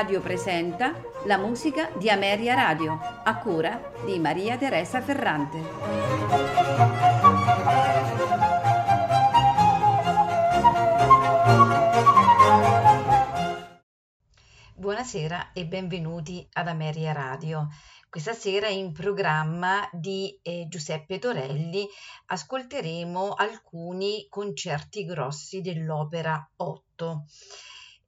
Radio presenta la musica di Ameria Radio, a cura di Maria Teresa Ferrante. Buonasera e benvenuti ad Ameria Radio. Questa sera in programma di eh, Giuseppe Torelli ascolteremo alcuni concerti grossi dell'Opera 8.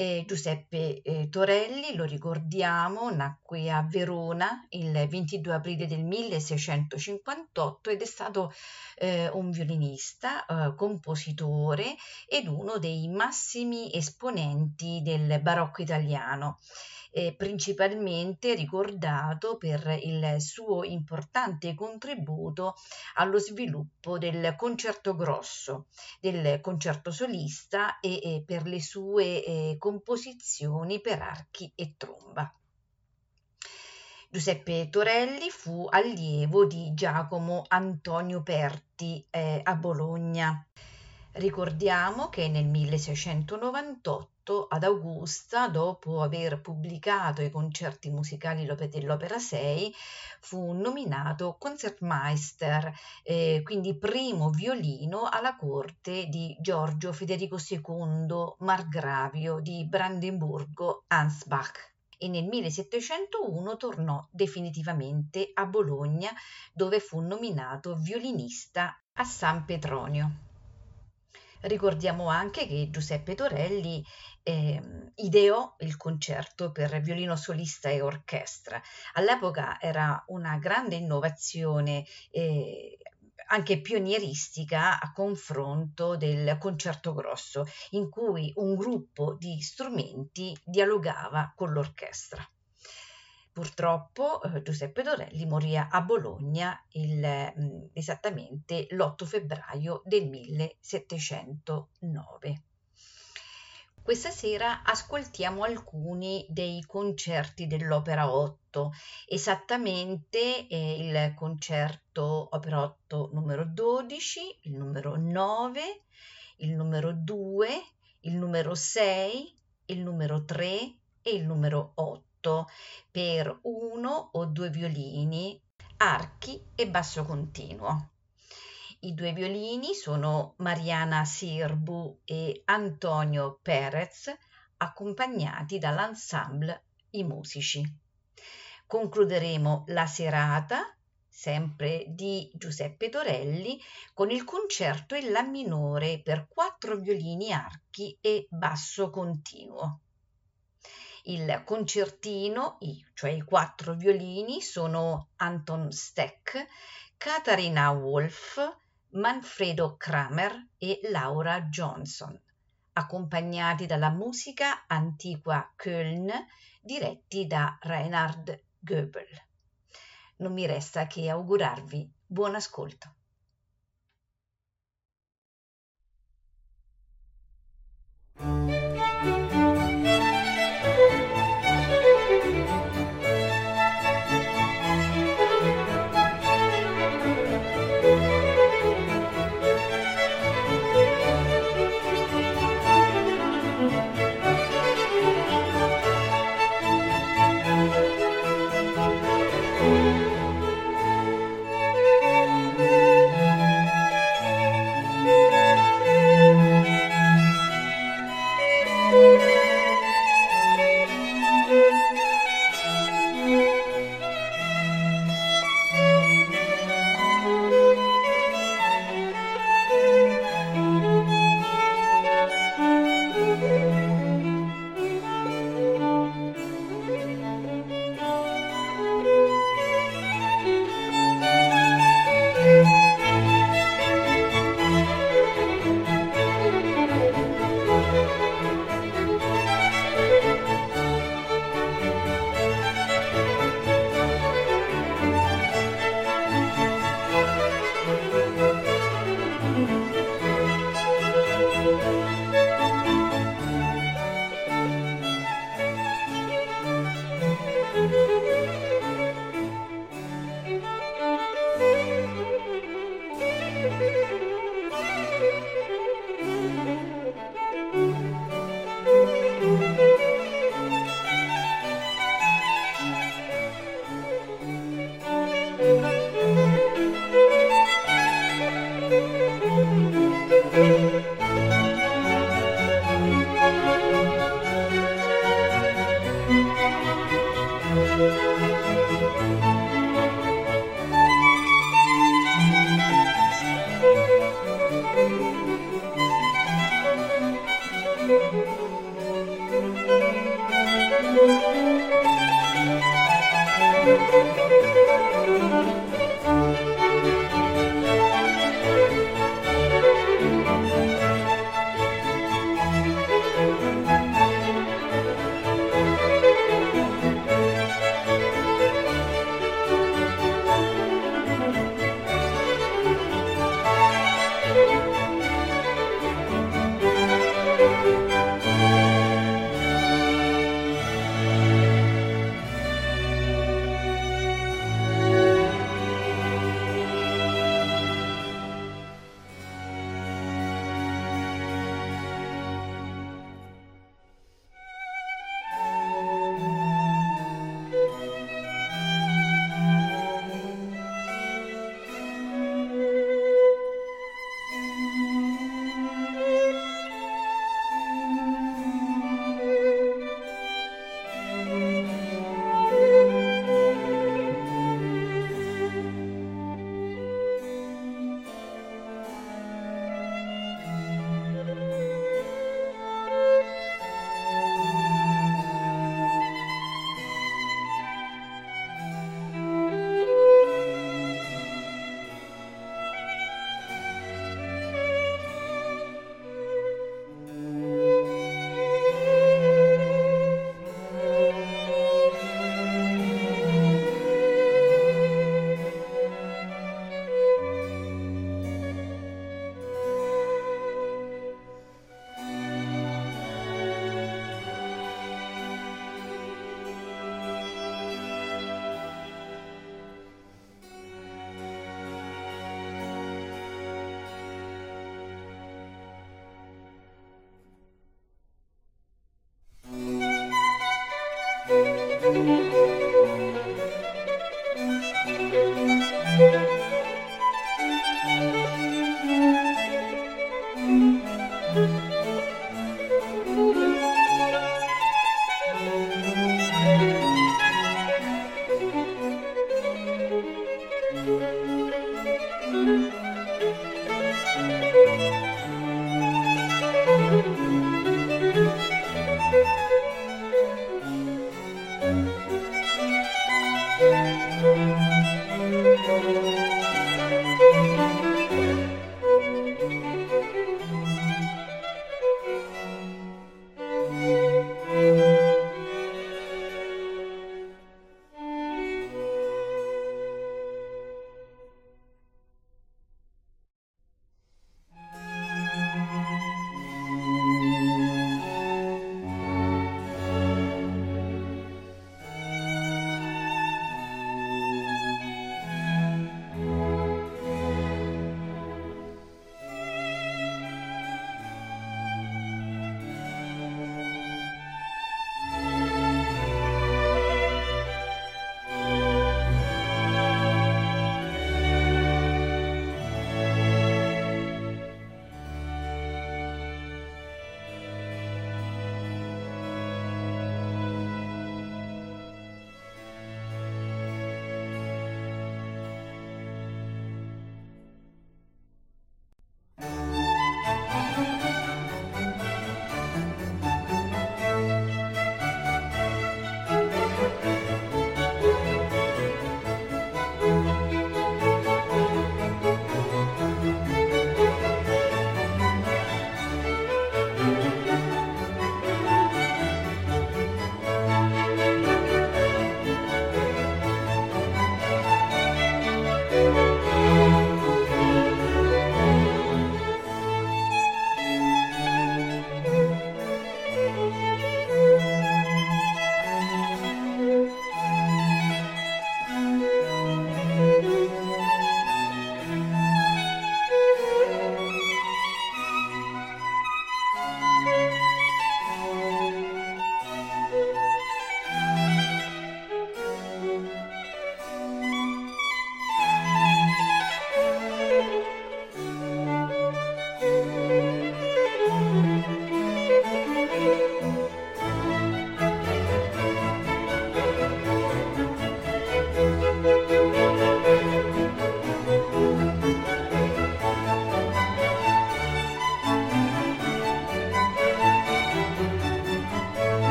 Eh, Giuseppe eh, Torelli, lo ricordiamo, nacque a Verona il 22 aprile del 1658 ed è stato eh, un violinista, eh, compositore ed uno dei massimi esponenti del barocco italiano eh, principalmente ricordato per il suo importante contributo allo sviluppo del concerto grosso, del concerto solista e, e per le sue eh, composizioni per archi e tromba. Giuseppe Torelli fu allievo di Giacomo Antonio Perti eh, a Bologna. Ricordiamo che nel 1698 ad Augusta, dopo aver pubblicato i concerti musicali dell'Opera 6, fu nominato Concertmeister, eh, quindi primo violino alla corte di Giorgio Federico II, margravio di Brandenburgo-Ansbach e nel 1701 tornò definitivamente a Bologna dove fu nominato violinista a San Petronio. Ricordiamo anche che Giuseppe Torelli eh, ideò il concerto per violino solista e orchestra. All'epoca era una grande innovazione eh, anche pionieristica a confronto del concerto grosso, in cui un gruppo di strumenti dialogava con l'orchestra. Purtroppo eh, Giuseppe Dorelli morì a Bologna il, mh, mm, esattamente l'8 febbraio del 1709. Questa sera ascoltiamo alcuni dei concerti dell'Opera 8, esattamente eh, il concerto Opera 8 numero 12, il numero 9, il numero 2, il numero 6, il numero 3 e il numero 8 per uno o due violini, archi e basso continuo. I due violini sono Mariana Sirbu e Antonio Perez, accompagnati dall'ensemble I Musici. Concluderemo la serata, sempre di Giuseppe Torelli, con il concerto in La minore per quattro violini, archi e basso continuo. Il concertino, cioè i quattro violini, sono Anton Steck, Katharina Wolf, Manfredo Kramer e Laura Johnson, accompagnati dalla musica Antigua Köln, diretti da Reinhard Goebel. Non mi resta che augurarvi buon ascolto.